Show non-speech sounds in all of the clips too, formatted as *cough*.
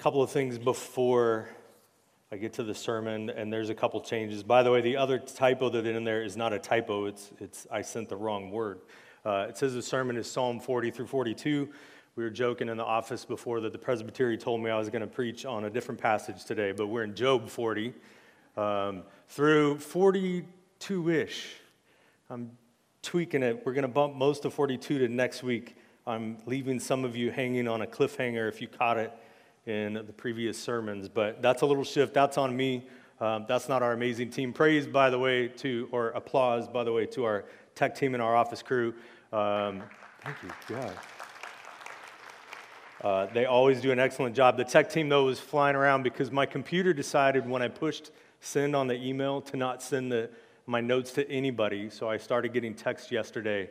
couple of things before I get to the sermon, and there's a couple changes. By the way, the other typo that in there is not a typo, it's, it's I sent the wrong word. Uh, it says the sermon is Psalm 40 through 42. We were joking in the office before that the presbytery told me I was going to preach on a different passage today, but we're in Job 40 um, through 42 ish. I'm tweaking it. We're going to bump most of 42 to next week. I'm leaving some of you hanging on a cliffhanger if you caught it in the previous sermons, but that's a little shift. That's on me. Um, that's not our amazing team. Praise, by the way, to, or applause, by the way, to our tech team and our office crew. Um, thank you. Yeah. Uh, they always do an excellent job. The tech team, though, was flying around because my computer decided when I pushed send on the email to not send the, my notes to anybody. So I started getting texts yesterday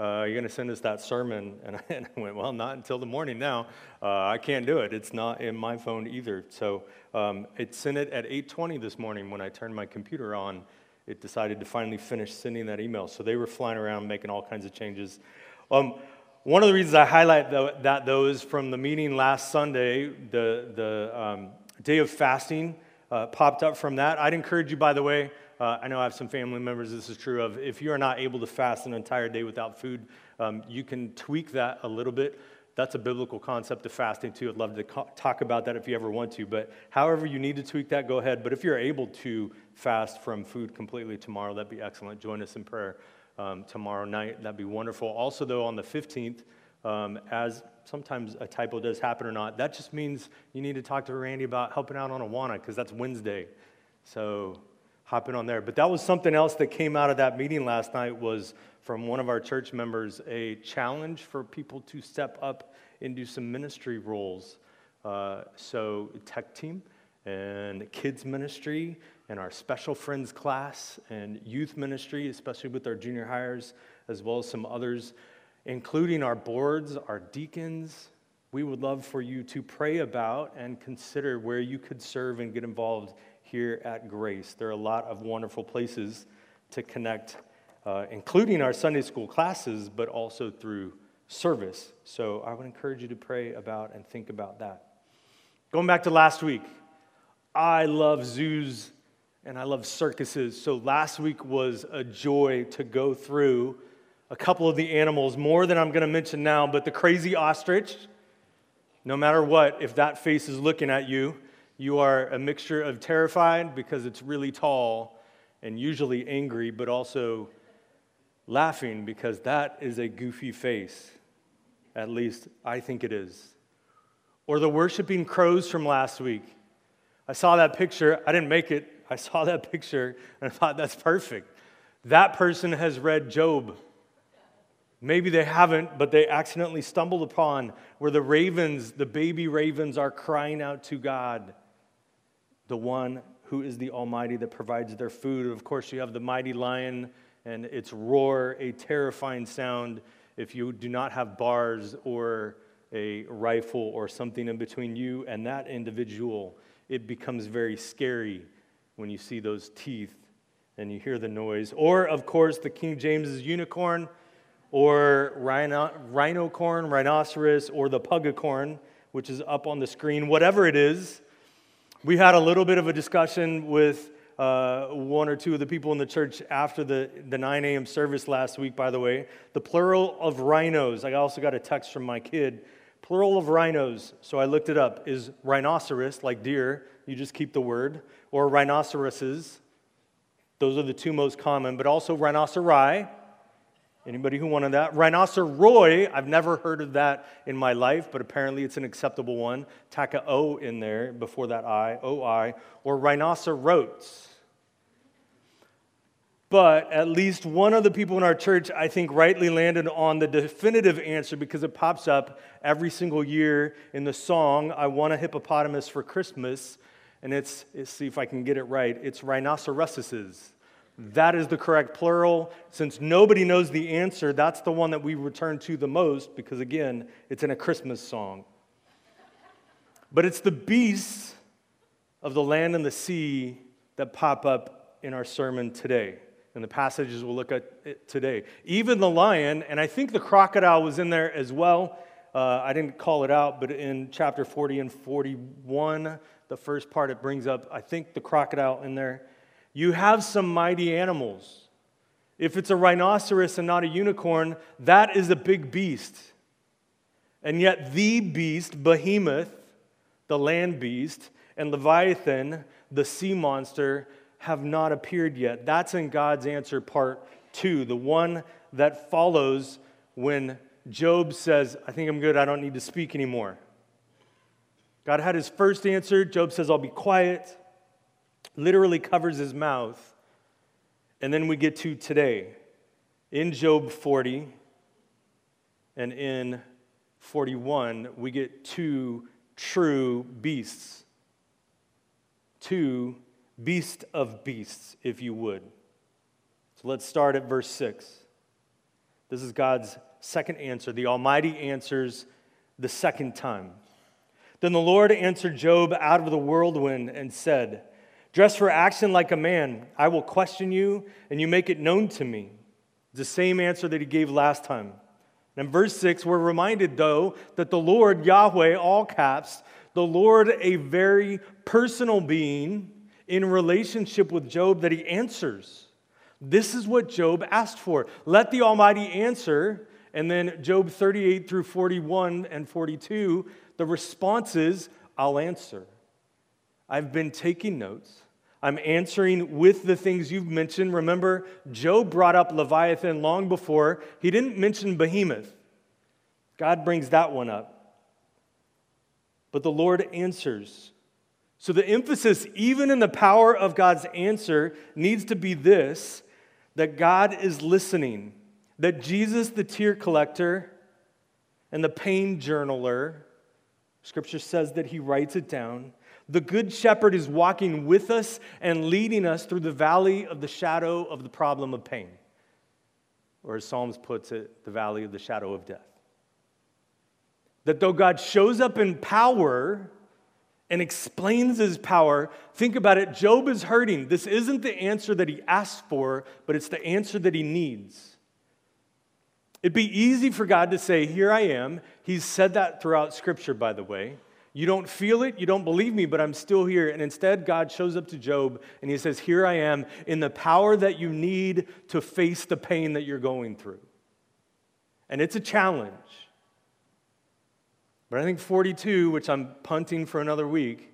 uh, you're going to send us that sermon. And *laughs* I, and I, went, well, not until the morning now. Uh, I can't do it. It's not in my phone either. So um, it sent it at 8.20 this morning when I turned my computer on. It decided to finally finish sending that email. So they were flying around making all kinds of changes. Um, one of the reasons I highlight that, though, is from the meeting last Sunday, the, the um, day of fasting uh, popped up from that. I'd encourage you, by the way, uh, I know I have some family members this is true of. If you are not able to fast an entire day without food, um, you can tweak that a little bit. That's a biblical concept of fasting, too. I'd love to co- talk about that if you ever want to. But however you need to tweak that, go ahead. But if you're able to fast from food completely tomorrow, that'd be excellent. Join us in prayer um, tomorrow night. That'd be wonderful. Also, though, on the 15th, um, as sometimes a typo does happen or not, that just means you need to talk to Randy about helping out on Awana because that's Wednesday. So hopping on there. But that was something else that came out of that meeting last night was from one of our church members a challenge for people to step up and do some ministry roles. Uh, so tech team and kids ministry and our special friends class and youth ministry, especially with our junior highers, as well as some others, including our boards, our deacons. We would love for you to pray about and consider where you could serve and get involved here at Grace. There are a lot of wonderful places to connect, uh, including our Sunday school classes, but also through service. So I would encourage you to pray about and think about that. Going back to last week, I love zoos and I love circuses. So last week was a joy to go through a couple of the animals, more than I'm going to mention now, but the crazy ostrich, no matter what, if that face is looking at you, you are a mixture of terrified because it's really tall and usually angry, but also laughing because that is a goofy face. At least I think it is. Or the worshiping crows from last week. I saw that picture. I didn't make it. I saw *laughs* that picture and I thought, that's perfect. That person has read Job. Maybe they haven't, but they accidentally stumbled upon where the ravens, the baby ravens, are crying out to God the one who is the Almighty that provides their food. Of course, you have the mighty lion and its roar, a terrifying sound. If you do not have bars or a rifle or something in between you and that individual, it becomes very scary when you see those teeth and you hear the noise. Or, of course, the King James's unicorn, or rhino, rhinocorn, rhinoceros, or the pugacorn, which is up on the screen. Whatever it is, we had a little bit of a discussion with uh, one or two of the people in the church after the, the 9 a.m. service last week, by the way. The plural of rhinos, I also got a text from my kid. Plural of rhinos, so I looked it up, is rhinoceros, like deer, you just keep the word, or rhinoceroses. Those are the two most common, but also rhinoceri, Anybody who wanted that? Rhinoceroi, I've never heard of that in my life, but apparently it's an acceptable one. Tack a O in there before that I, O-I, or rhinoceros. But at least one of the people in our church, I think, rightly landed on the definitive answer because it pops up every single year in the song, I Want a Hippopotamus for Christmas. And it's, let's see if I can get it right, it's rhinoceroses. That is the correct plural. Since nobody knows the answer, that's the one that we return to the most because, again, it's in a Christmas song. But it's the beasts of the land and the sea that pop up in our sermon today, in the passages we'll look at today. Even the lion, and I think the crocodile was in there as well. Uh, I didn't call it out, but in chapter 40 and 41, the first part it brings up, I think the crocodile in there. You have some mighty animals. If it's a rhinoceros and not a unicorn, that is a big beast. And yet, the beast, Behemoth, the land beast, and Leviathan, the sea monster, have not appeared yet. That's in God's answer, part two, the one that follows when Job says, I think I'm good, I don't need to speak anymore. God had his first answer. Job says, I'll be quiet, literally covers his mouth. And then we get to today. In Job 40 and in 41, we get two true beasts. Two beast of beasts, if you would. So let's start at verse 6. This is God's second answer. The Almighty answers the second time. Then the Lord answered Job out of the whirlwind and said, Dress for action like a man. I will question you, and you make it known to me. The same answer that he gave last time. And in verse 6, we're reminded, though, that the Lord, Yahweh, all caps, the Lord, a very personal being in relationship with Job, that he answers. This is what Job asked for. Let the Almighty answer. And then Job 38 through 41 and 42, the response is, I'll answer. I've been taking notes. I'm answering with the things you've mentioned. Remember, Job brought up Leviathan long before. He didn't mention Behemoth. God brings that one up. But the Lord answers. So the emphasis, even in the power of God's answer, needs to be this that God is listening, that Jesus, the tear collector and the pain journaler, scripture says that he writes it down the Good Shepherd is walking with us and leading us through the valley of the shadow of the problem of pain. Or as Psalms puts it, the valley of the shadow of death. That though God shows up in power and explains his power, think about it Job is hurting. This isn't the answer that he asked for, but it's the answer that he needs. It'd be easy for God to say, Here I am. He's said that throughout Scripture, by the way. You don't feel it, you don't believe me, but I'm still here. And instead, God shows up to Job and he says, Here I am in the power that you need to face the pain that you're going through. And it's a challenge. But I think 42, which I'm punting for another week,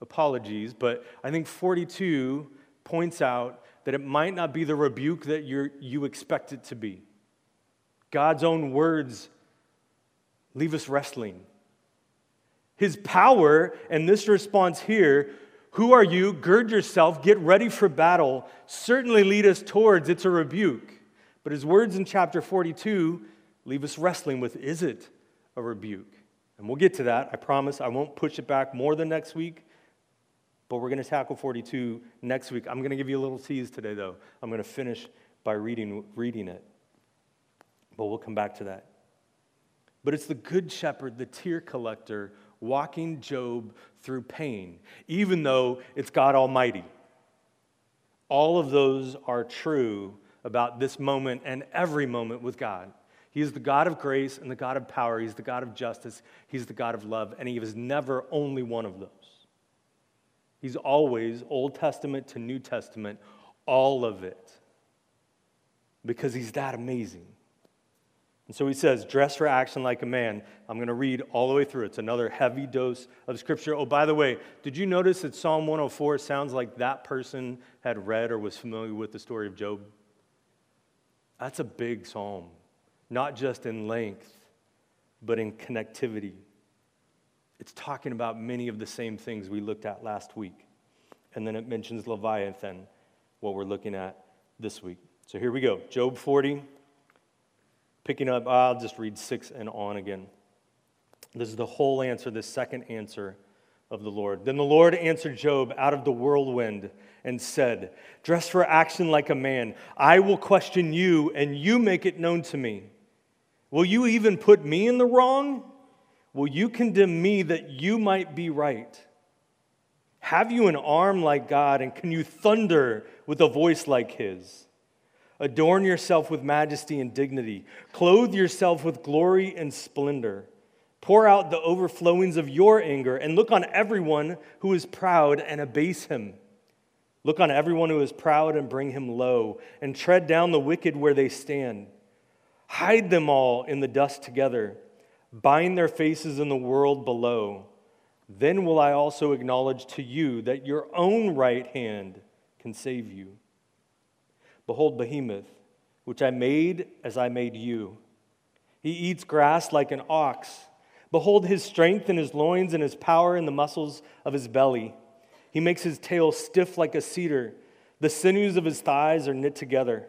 apologies, but I think 42 points out that it might not be the rebuke that you you expect it to be. God's own words leave us wrestling. His power and this response here, who are you? Gird yourself, get ready for battle, certainly lead us towards it's a rebuke. But his words in chapter 42 leave us wrestling with is it a rebuke? And we'll get to that. I promise I won't push it back more than next week. But we're going to tackle 42 next week. I'm going to give you a little tease today, though. I'm going to finish by reading, reading it. But we'll come back to that. But it's the good shepherd, the tear collector, walking Job through pain, even though it's God Almighty. All of those are true about this moment and every moment with God. He is the God of grace and the God of power. He's the God of justice. He's the God of love. And He is never only one of those. He's always Old Testament to New Testament, all of it, because He's that amazing. And so he says, dress for action like a man. I'm going to read all the way through. It's another heavy dose of scripture. Oh, by the way, did you notice that Psalm 104 sounds like that person had read or was familiar with the story of Job? That's a big psalm, not just in length, but in connectivity. It's talking about many of the same things we looked at last week. And then it mentions Leviathan, what we're looking at this week. So here we go Job 40, Picking up, I'll just read six and on again. This is the whole answer, the second answer of the Lord. Then the Lord answered Job out of the whirlwind and said, Dress for action like a man. I will question you, and you make it known to me. Will you even put me in the wrong? Will you condemn me that you might be right? Have you an arm like God, and can you thunder with a voice like his? Adorn yourself with majesty and dignity. Clothe yourself with glory and splendor. Pour out the overflowings of your anger and look on everyone who is proud and abase him. Look on everyone who is proud and bring him low, and tread down the wicked where they stand. Hide them all in the dust together, bind their faces in the world below. Then will I also acknowledge to you that your own right hand can save you. Behold, Behemoth, which I made as I made you. He eats grass like an ox. Behold his strength in his loins and his power in the muscles of his belly. He makes his tail stiff like a cedar. The sinews of his thighs are knit together.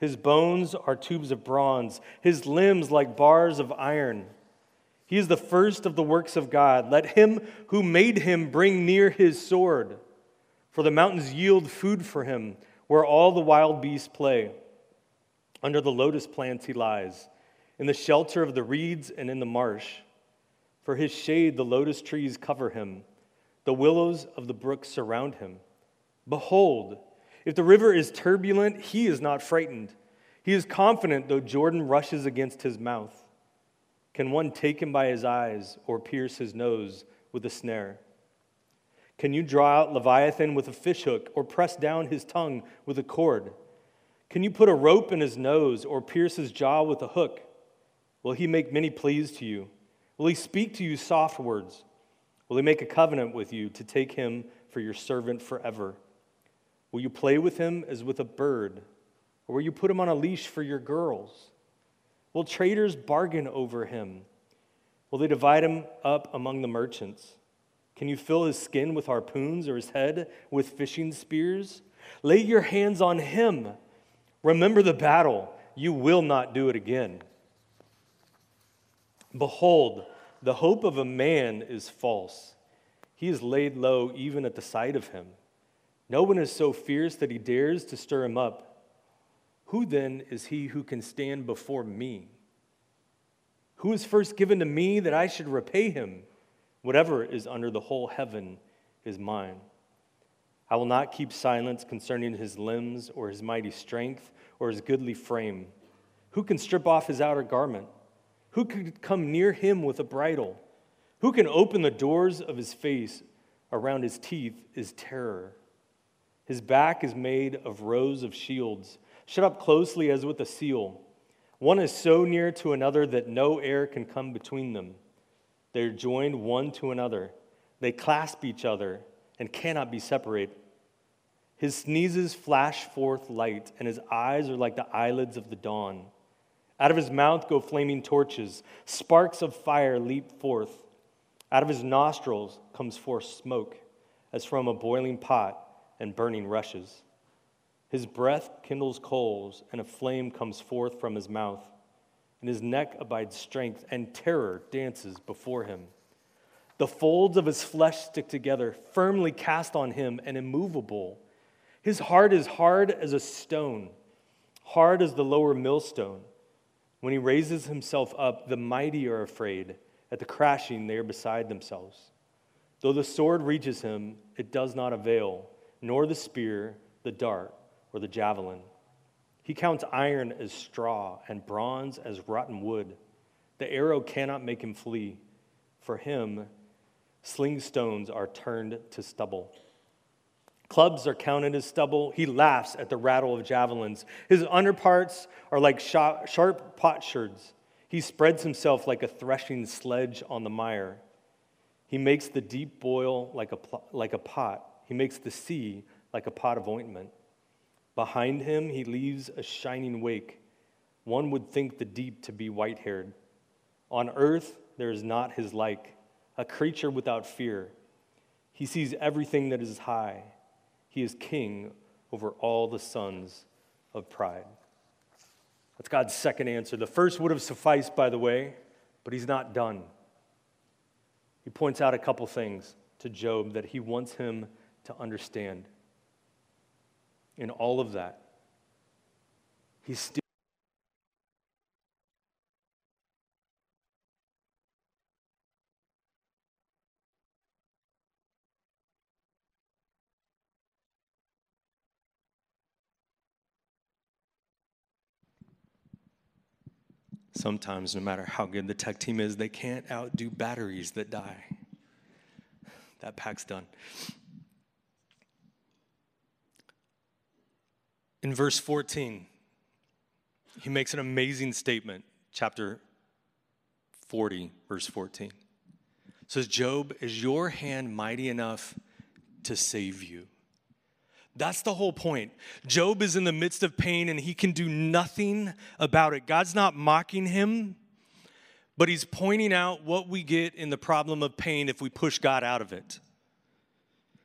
His bones are tubes of bronze, his limbs like bars of iron. He is the first of the works of God. Let him who made him bring near his sword. For the mountains yield food for him, where all the wild beasts play. Under the lotus plants he lies, in the shelter of the reeds and in the marsh. For his shade, the lotus trees cover him, the willows of the brook surround him. Behold, if the river is turbulent, he is not frightened. He is confident, though Jordan rushes against his mouth. Can one take him by his eyes or pierce his nose with a snare? Can you draw out Leviathan with a fishhook or press down his tongue with a cord? Can you put a rope in his nose or pierce his jaw with a hook? Will he make many pleas to you? Will he speak to you soft words? Will he make a covenant with you to take him for your servant forever? Will you play with him as with a bird? Or will you put him on a leash for your girls? Will traders bargain over him? Will they divide him up among the merchants? Can you fill his skin with harpoons or his head with fishing spears? Lay your hands on him. Remember the battle. You will not do it again. Behold, the hope of a man is false. He is laid low even at the sight of him. No one is so fierce that he dares to stir him up. Who then is he who can stand before me? Who is first given to me that I should repay him? Whatever is under the whole heaven is mine. I will not keep silence concerning his limbs or his mighty strength or his goodly frame. Who can strip off his outer garment? Who could come near him with a bridle? Who can open the doors of his face? Around his teeth is terror. His back is made of rows of shields, shut up closely as with a seal. One is so near to another that no air can come between them. They are joined one to another. They clasp each other and cannot be separated. His sneezes flash forth light, and his eyes are like the eyelids of the dawn. Out of his mouth go flaming torches. Sparks of fire leap forth. Out of his nostrils comes forth smoke, as from a boiling pot and burning rushes. His breath kindles coals, and a flame comes forth from his mouth. In his neck abides strength, and terror dances before him. The folds of his flesh stick together, firmly cast on him and immovable. His heart is hard as a stone, hard as the lower millstone. When he raises himself up, the mighty are afraid. At the crashing, they are beside themselves. Though the sword reaches him, it does not avail, nor the spear, the dart, or the javelin. He counts iron as straw and bronze as rotten wood. The arrow cannot make him flee. For him, sling stones are turned to stubble. Clubs are counted as stubble. He laughs at the rattle of javelins. His underparts are like sharp potsherds. He spreads himself like a threshing sledge on the mire. He makes the deep boil like a, like a pot. He makes the sea like a pot of ointment. Behind him, he leaves a shining wake. One would think the deep to be white haired. On earth, there is not his like, a creature without fear. He sees everything that is high. He is king over all the sons of pride. That's God's second answer. The first would have sufficed, by the way, but he's not done. He points out a couple things to Job that he wants him to understand. In all of that, he's still. Sometimes, no matter how good the tech team is, they can't outdo batteries that die. That pack's done. In verse 14, he makes an amazing statement, chapter 40, verse 14. It says, Job, is your hand mighty enough to save you? That's the whole point. Job is in the midst of pain and he can do nothing about it. God's not mocking him, but he's pointing out what we get in the problem of pain if we push God out of it.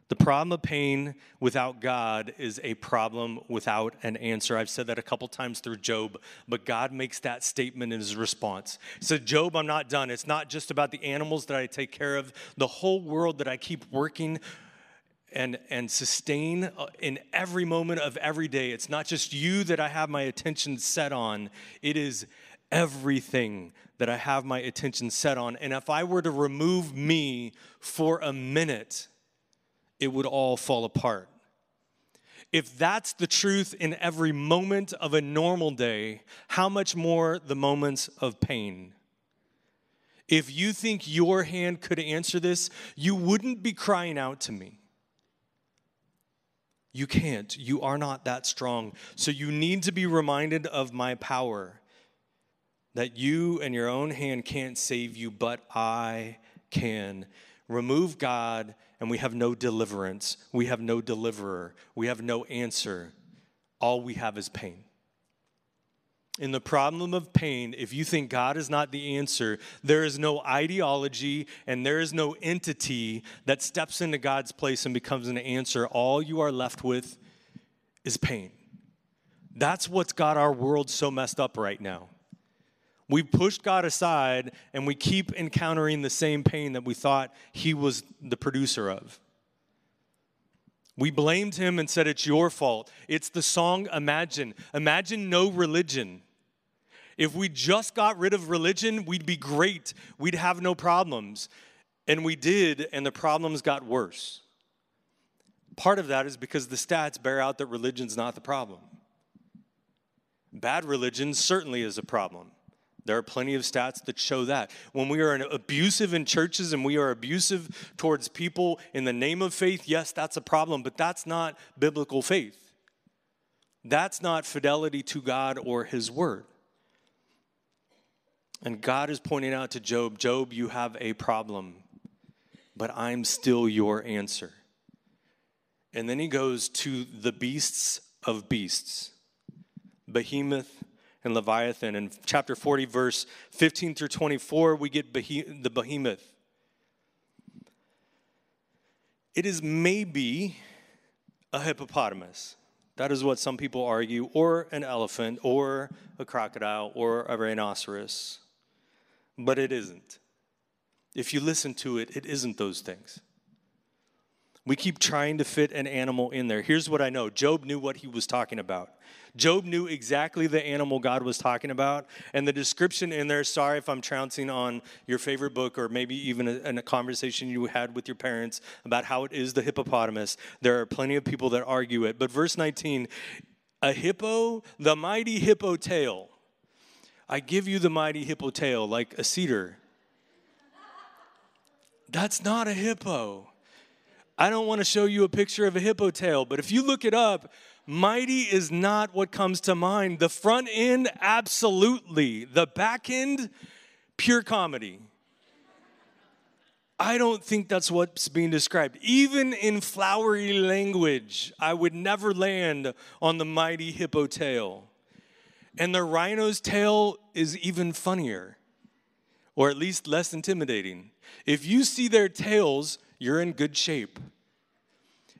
The problem of pain without God is a problem without an answer. I've said that a couple times through Job, but God makes that statement in his response. He said, Job, I'm not done. It's not just about the animals that I take care of, the whole world that I keep working and, and sustain uh, in every moment of every day. It's not just you that I have my attention set on, it is everything that I have my attention set on. And if I were to remove me for a minute, it would all fall apart. If that's the truth in every moment of a normal day, how much more the moments of pain? If you think your hand could answer this, you wouldn't be crying out to me. You can't. You are not that strong. So you need to be reminded of my power that you and your own hand can't save you, but I can. Remove God, and we have no deliverance. We have no deliverer. We have no answer. All we have is pain in the problem of pain, if you think God is not the answer, there is no ideology and there is no entity that steps into God's place and becomes an answer. All you are left with is pain. That's what's got our world so messed up right now. We've pushed God aside and we keep encountering the same pain that we thought He was the producer of. We blamed him and said, It's your fault. It's the song Imagine. Imagine no religion. If we just got rid of religion, we'd be great. We'd have no problems. And we did, and the problems got worse. Part of that is because the stats bear out that religion's not the problem. Bad religion certainly is a problem. There are plenty of stats that show that. When we are abusive in churches and we are abusive towards people in the name of faith, yes, that's a problem, but that's not biblical faith. That's not fidelity to God or His Word. And God is pointing out to Job Job, you have a problem, but I'm still your answer. And then he goes to the beasts of beasts, Behemoth and Leviathan. In chapter 40, verse 15 through 24, we get the Behemoth. It is maybe a hippopotamus. That is what some people argue, or an elephant, or a crocodile, or a rhinoceros but it isn't. If you listen to it, it isn't those things. We keep trying to fit an animal in there. Here's what I know Job knew what he was talking about. Job knew exactly the animal God was talking about. And the description in there, sorry if I'm trouncing on your favorite book or maybe even a, a conversation you had with your parents about how it is the hippopotamus. There are plenty of people that argue it. But verse 19, a hippo, the mighty hippo tail I give you the mighty hippo tail like a cedar. That's not a hippo. I don't want to show you a picture of a hippo tail, but if you look it up, mighty is not what comes to mind. The front end, absolutely. The back end, pure comedy. I don't think that's what's being described. Even in flowery language, I would never land on the mighty hippo tail. And the rhino's tail is even funnier, or at least less intimidating. If you see their tails, you're in good shape.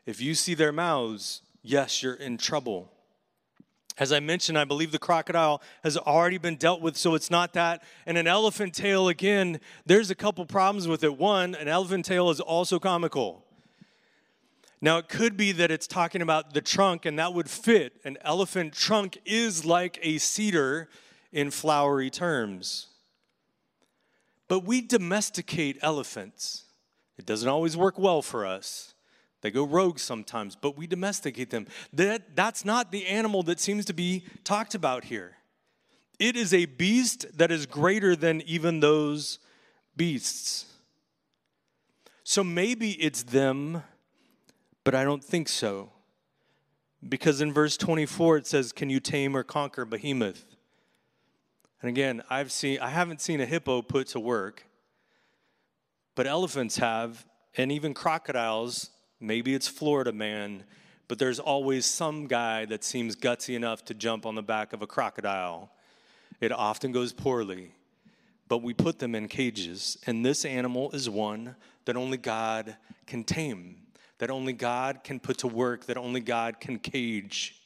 If you see their mouths, yes, you're in trouble. As I mentioned, I believe the crocodile has already been dealt with, so it's not that. And an elephant tail, again, there's a couple problems with it. One, an elephant tail is also comical. Now, it could be that it's talking about the trunk, and that would fit. An elephant trunk is like a cedar in flowery terms. But we domesticate elephants. It doesn't always work well for us. They go rogue sometimes, but we domesticate them. That, that's not the animal that seems to be talked about here. It is a beast that is greater than even those beasts. So maybe it's them, but I don't think so. Because in verse 24 it says, Can you tame or conquer behemoth? And again, I've seen I haven't seen a hippo put to work, but elephants have, and even crocodiles, maybe it's Florida man, but there's always some guy that seems gutsy enough to jump on the back of a crocodile. It often goes poorly, but we put them in cages, and this animal is one that only God can tame, that only God can put to work, that only God can cage.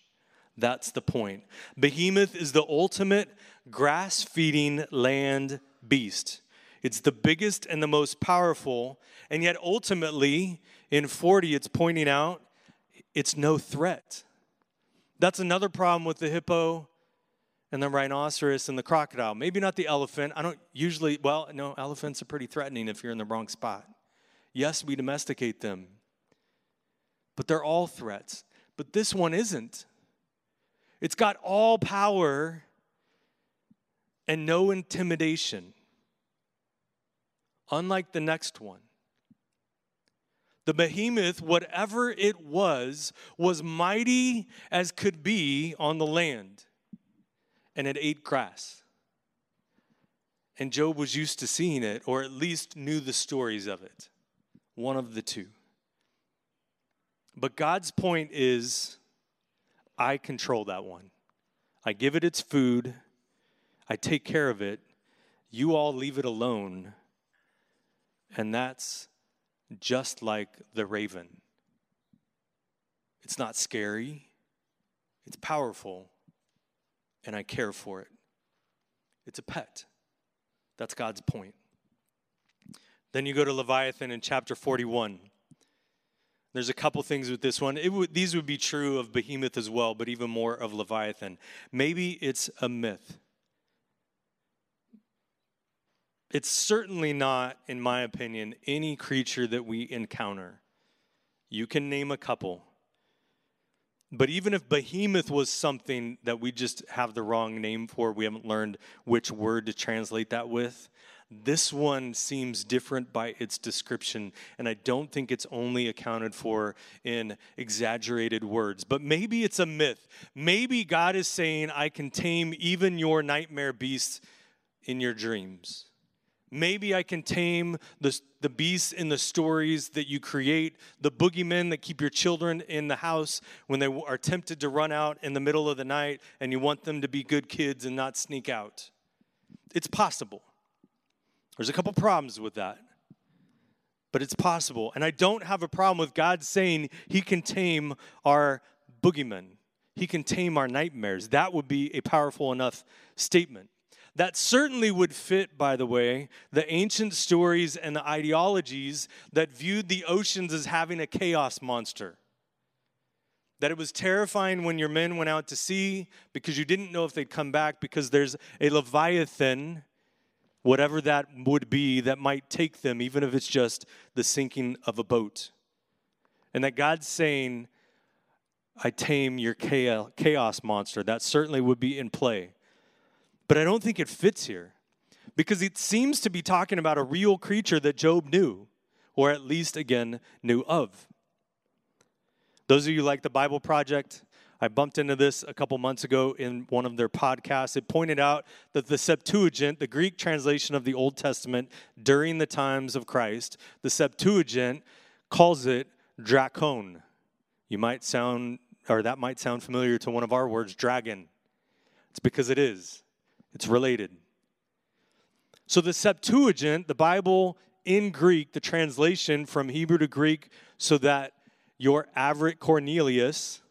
That's the point. Behemoth is the ultimate grass feeding land beast. It's the biggest and the most powerful, and yet ultimately, in 40, it's pointing out it's no threat. That's another problem with the hippo and the rhinoceros and the crocodile. Maybe not the elephant. I don't usually, well, no, elephants are pretty threatening if you're in the wrong spot. Yes, we domesticate them, but they're all threats. But this one isn't. It's got all power and no intimidation, unlike the next one. The behemoth, whatever it was, was mighty as could be on the land, and it ate grass. And Job was used to seeing it, or at least knew the stories of it. One of the two. But God's point is I control that one. I give it its food, I take care of it. You all leave it alone. And that's just like the raven. It's not scary, it's powerful, and I care for it. It's a pet. That's God's point. Then you go to Leviathan in chapter 41. There's a couple things with this one. these would be true of Behemoth as well, but even more of Leviathan. Maybe it's a myth. It's certainly not, in my opinion, any creature that we encounter. You can name a couple. But even if behemoth was something that we just have the wrong name for, we haven't learned which word to translate that with, this one seems different by its description, and I don't think it's only accounted for in exaggerated words. But maybe it's a myth. Maybe God is saying, I can tame even your nightmare beasts in your dreams. Maybe I can tame the, the beasts in the stories that you create, the boogeymen that keep your children in the house when they are tempted to run out in the middle of the night and you want them to be good kids and not sneak out. It's possible. There's a couple problems with that, but it's possible. And I don't have a problem with God saying He can tame our boogeymen, He can tame our nightmares. That would be a powerful enough statement. That certainly would fit, by the way, the ancient stories and the ideologies that viewed the oceans as having a chaos monster. That it was terrifying when your men went out to sea because you didn't know if they'd come back because there's a Leviathan, whatever that would be, that might take them, even if it's just the sinking of a boat. And that God's saying, I tame your chaos monster. That certainly would be in play. But I don't think it fits here because it seems to be talking about a real creature that Job knew, or at least, again, knew of. Those of you like the Bible Project, I bumped into this a couple months ago in one of their podcasts. It pointed out that the Septuagint, the Greek translation of the Old Testament during the times of Christ, the Septuagint calls it drakon. You might sound, or that might sound familiar to one of our words, dragon. It's because it is. It's related. So the Septuagint, the Bible in Greek, the translation from Hebrew to Greek, so that your average Cornelius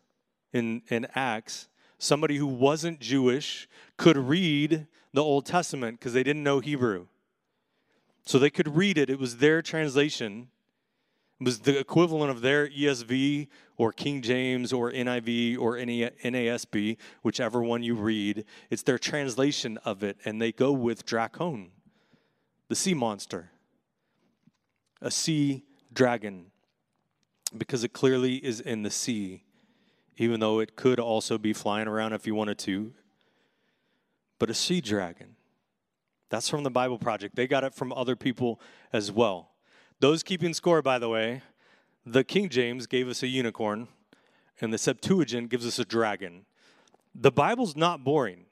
in, in Acts, somebody who wasn't Jewish, could read the Old Testament because they didn't know Hebrew. So they could read it, it was their translation. Was the equivalent of their ESV or King James or NIV or any NASB, whichever one you read. It's their translation of it, and they go with Drakon, the sea monster, a sea dragon, because it clearly is in the sea, even though it could also be flying around if you wanted to. but a sea dragon. That's from the Bible Project. They got it from other people as well. Those keeping score, by the way, the King James gave us a unicorn, and the Septuagint gives us a dragon. The Bible's not boring.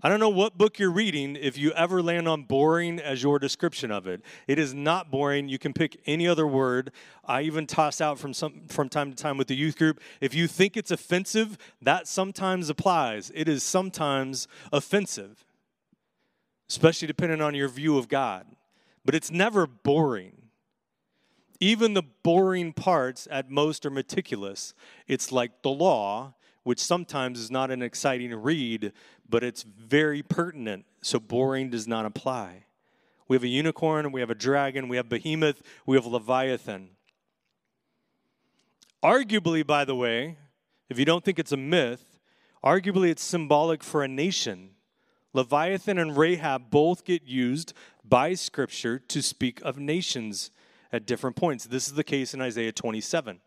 I don't know what book you're reading if you ever land on boring as your description of it. It is not boring. You can pick any other word. I even toss out from some from time to time with the youth group. If you think it's offensive, that sometimes applies. It is sometimes offensive, especially depending on your view of God. But it's never boring. Even the boring parts at most are meticulous. It's like the law which sometimes is not an exciting read, but it's very pertinent, so boring does not apply. We have a unicorn, we have a dragon, we have behemoth, we have leviathan. Arguably, by the way, if you don't think it's a myth, arguably it's symbolic for a nation. Leviathan and Rahab both get used by Scripture to speak of nations at different points. This is the case in Isaiah 27.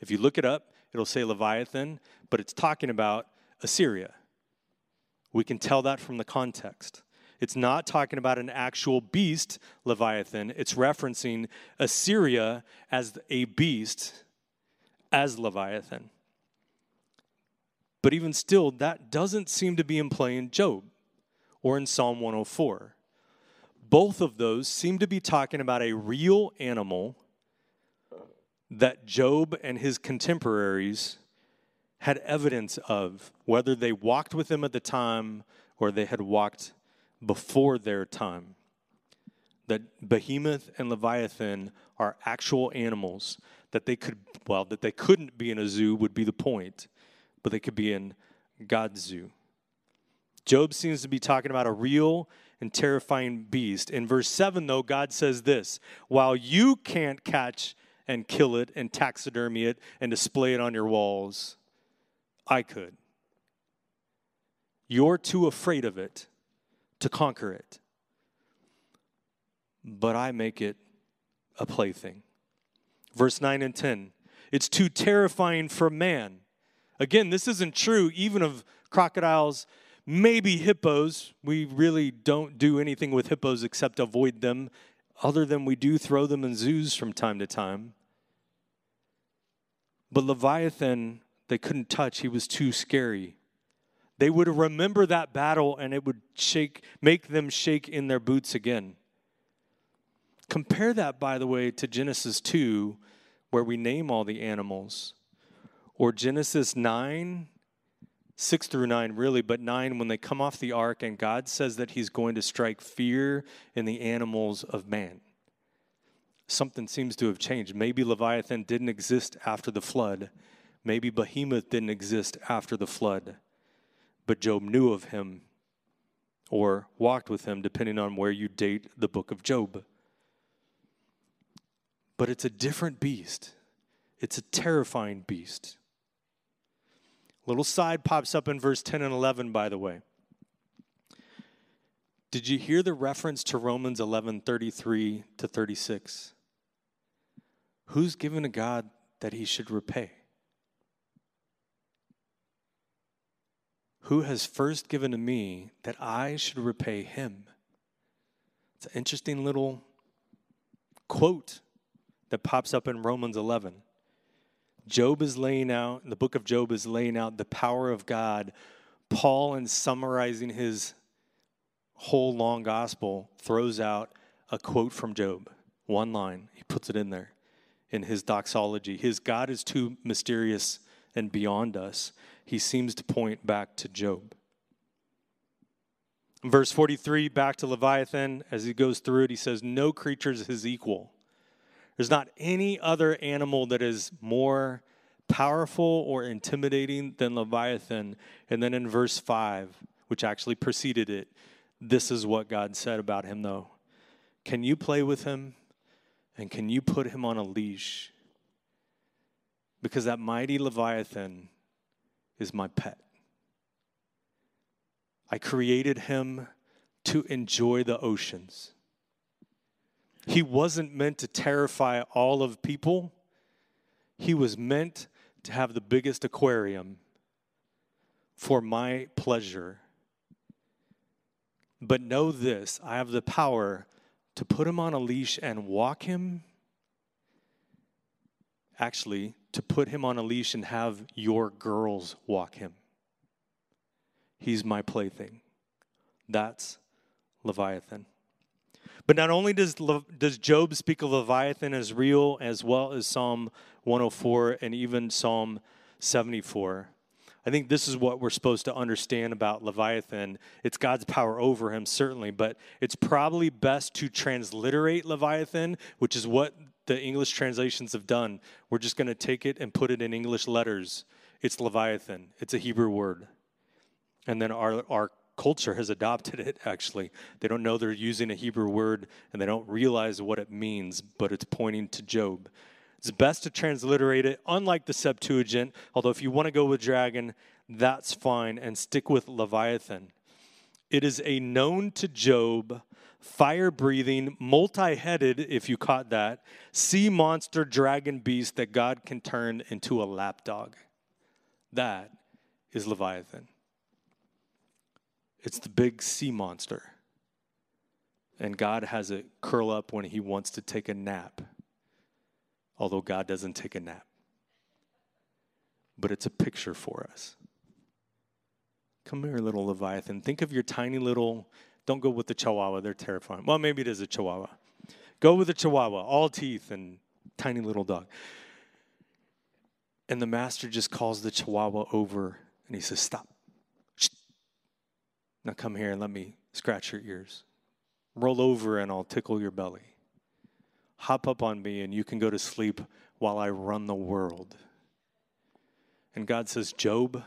If you look it up, it'll say Leviathan, but it's talking about Assyria. We can tell that from the context. It's not talking about an actual beast, Leviathan. It's referencing Assyria as a beast, as Leviathan. But even still, that doesn't seem to be in play in Job or in Psalm 104. Both of those seem to be talking about a real animal that Job and his contemporaries had evidence of, whether they walked with him at the time or they had walked before their time. That Behemoth and Leviathan are actual animals that they could, well, that they couldn't be in a zoo would be the point, but they could be in God's zoo. Job seems to be talking about a real and terrifying beast. In verse 7, though, God says this While you can't catch and kill it and taxidermy it and display it on your walls. I could. You're too afraid of it to conquer it. But I make it a plaything. Verse 9 and 10 it's too terrifying for man. Again, this isn't true even of crocodiles, maybe hippos. We really don't do anything with hippos except avoid them, other than we do throw them in zoos from time to time. But Leviathan, they couldn't touch. He was too scary. They would remember that battle and it would shake, make them shake in their boots again. Compare that, by the way, to Genesis 2, where we name all the animals, or Genesis 9, 6 through 9, really, but 9, when they come off the ark and God says that He's going to strike fear in the animals of man something seems to have changed. Maybe Leviathan didn't exist after the flood. Maybe Behemoth didn't exist after the flood. But Job knew of him or walked with him, depending on where you date the book of Job. But it's a different beast, it's a terrifying beast. Little side pops up in verse 10 and 11, by the way. Did you hear the reference to Romans 11 33 to 36? Who's given to God that he should repay? Who has first given to me that I should repay him? It's an interesting little quote that pops up in Romans 11. Job is laying out, the book of Job is laying out the power of God. Paul, in summarizing his whole long gospel, throws out a quote from Job, one line. He puts it in there in his doxology. His God is too mysterious and beyond us. He seems to point back to Job. verse 43, back to Leviathan, as he goes through it, he says, No creature is his equal. There's not any other animal that is more powerful or intimidating than Leviathan. And then in verse 5, which actually preceded it, this is what God said about him, though. Can you play with him? And can you put him on a leash? Because that mighty Leviathan is my pet. I created him to enjoy the oceans. He wasn't meant to terrify all of people. He was meant to have the biggest aquarium for my pleasure. But know this I have the power to put him on a leash and walk him. Actually, to put him on a leash and have your girls walk him. He's my plaything. That's Leviathan. But not only does, does Job speak of Leviathan as real, as well as Psalm 104 and even Psalm 74. I think this is what we're supposed to understand about Leviathan. It's God's power over him, certainly, but it's probably best to transliterate Leviathan, which is what the English translations have done. We're just going to take it and put it in English letters. It's Leviathan, it's a Hebrew word. And then our, our culture has adopted it, actually. They don't know they're using a Hebrew word and they don't realize what it means, but it's pointing to Job. It's best to transliterate it, unlike the Septuagint, although if you want to go with dragon, that's fine, and stick with Leviathan. It is a known to Job, fire breathing, multi headed, if you caught that, sea monster dragon beast that God can turn into a lapdog. That is Leviathan. It's the big sea monster. And God has it curl up when he wants to take a nap although God doesn't take a nap. But it's a picture for us. Come here, little Leviathan. Think of your tiny little, don't go with the Chihuahua, they're terrifying. Well, maybe it is a Chihuahua. Go with the Chihuahua, all teeth and tiny little dog. And the master just calls the Chihuahua over and he says, Stop. Now come here and let me scratch your ears. Roll over and I'll tickle your belly hop up on me and you can go to sleep while I run the world. And God says, Job,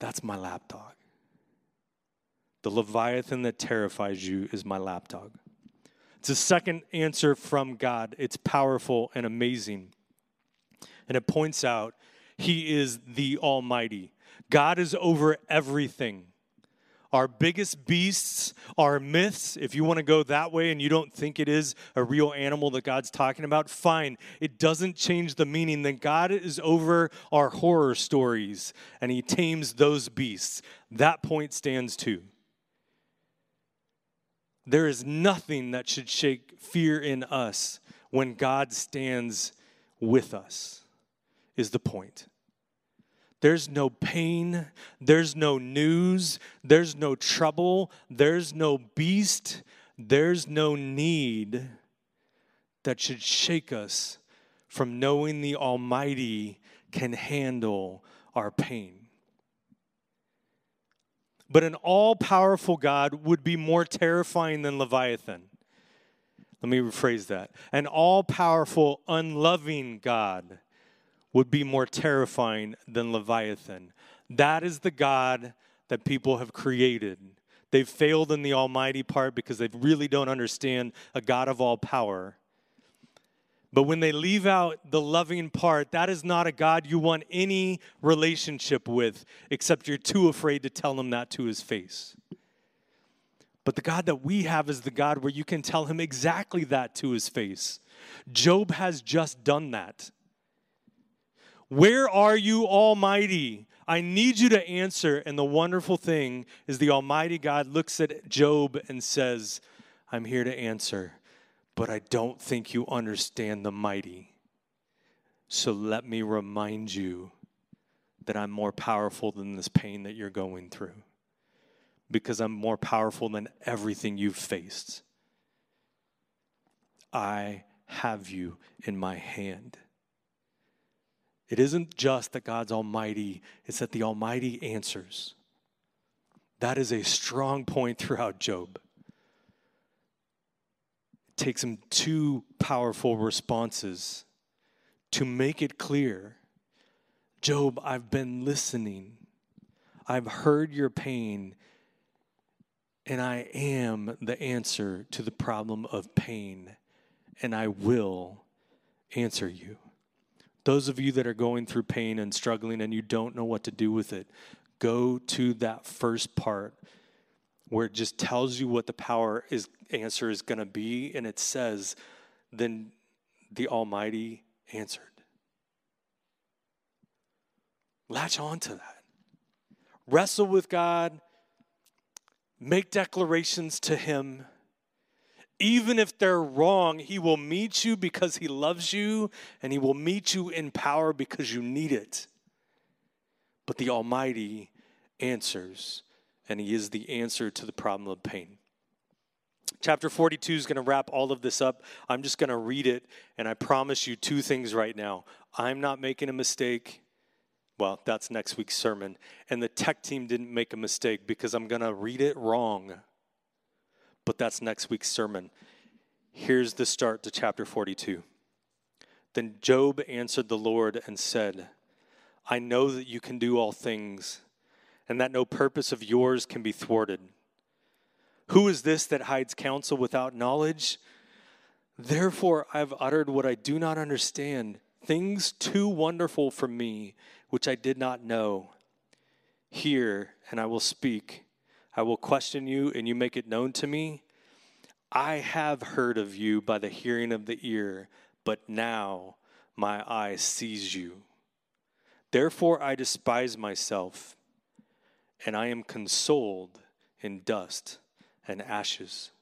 that's my lapdog. The Leviathan that terrifies you is my lapdog. It's a second answer from God. It's powerful and amazing. And it points out He is the Almighty. God is over everything. Our biggest beasts are myths. If you want to go that way and you don't think it is a real animal that God's talking about, fine. It doesn't change the meaning that God is over our horror stories and he tames those beasts. That point stands too. There is nothing that should shake fear in us when God stands with us, is the point. There's no pain, there's no news, there's no trouble, there's no beast, there's no need that should shake us from knowing the Almighty can handle our pain. But an all powerful God would be more terrifying than Leviathan. Let me rephrase that. An all powerful, unloving God would be more terrifying than Leviathan. That is the God that people have created. They've failed in the almighty part because they really don't understand a God of all power. But when they leave out the loving part, that is not a God you want any relationship with, except you're too afraid to tell him that to his face. But the God that we have is the God where you can tell him exactly that to his face. Job has just done that. Where are you, Almighty? I need you to answer. And the wonderful thing is, the Almighty God looks at Job and says, I'm here to answer, but I don't think you understand the mighty. So let me remind you that I'm more powerful than this pain that you're going through, because I'm more powerful than everything you've faced. I have you in my hand. It isn't just that God's almighty, it's that the almighty answers. That is a strong point throughout Job. It takes him two powerful responses to make it clear Job, I've been listening, I've heard your pain, and I am the answer to the problem of pain, and I will answer you. Those of you that are going through pain and struggling and you don't know what to do with it, go to that first part where it just tells you what the power is answer is going to be and it says then the almighty answered. Latch on to that. Wrestle with god. Make declarations to Him. Even if they're wrong, He will meet you because He loves you, and He will meet you in power because you need it. But the Almighty answers, and He is the answer to the problem of pain. Chapter 42 is going to wrap all of this up. I'm just going to read it, and I promise you two things right now. I'm not making a mistake. Well, that's next week's sermon. And the tech team didn't make a mistake because I'm going to read it wrong. But that's next week's sermon. Here's the start to chapter 42. Then Job answered the Lord and said, I know that you can do all things, and that no purpose of yours can be thwarted. Who is this that hides counsel without knowledge? Therefore, I've uttered what I do not understand, things too wonderful for me, which I did not know. Hear, and I will speak. I will question you, and you make it known to me. I have heard of you by the hearing of the ear, but now my eye sees you. Therefore, I despise myself, and I am consoled in dust and ashes.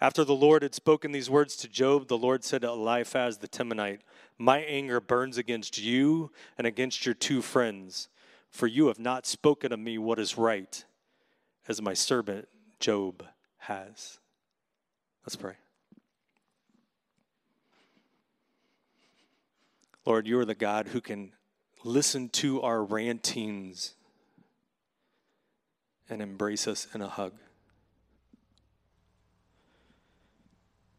After the Lord had spoken these words to Job, the Lord said to Eliphaz the Temanite, My anger burns against you and against your two friends, for you have not spoken of me what is right, as my servant Job has. Let's pray. Lord, you are the God who can listen to our rantings and embrace us in a hug.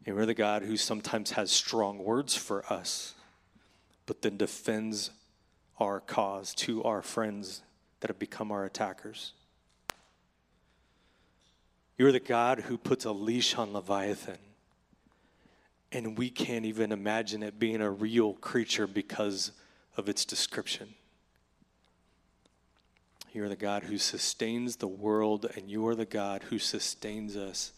And we're the God who sometimes has strong words for us, but then defends our cause to our friends that have become our attackers. You're the God who puts a leash on Leviathan, and we can't even imagine it being a real creature because of its description. You're the God who sustains the world, and you are the God who sustains us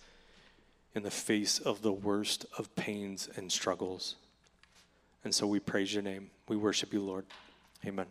in the face of the worst of pains and struggles. And so we praise your name. We worship you, Lord. Amen.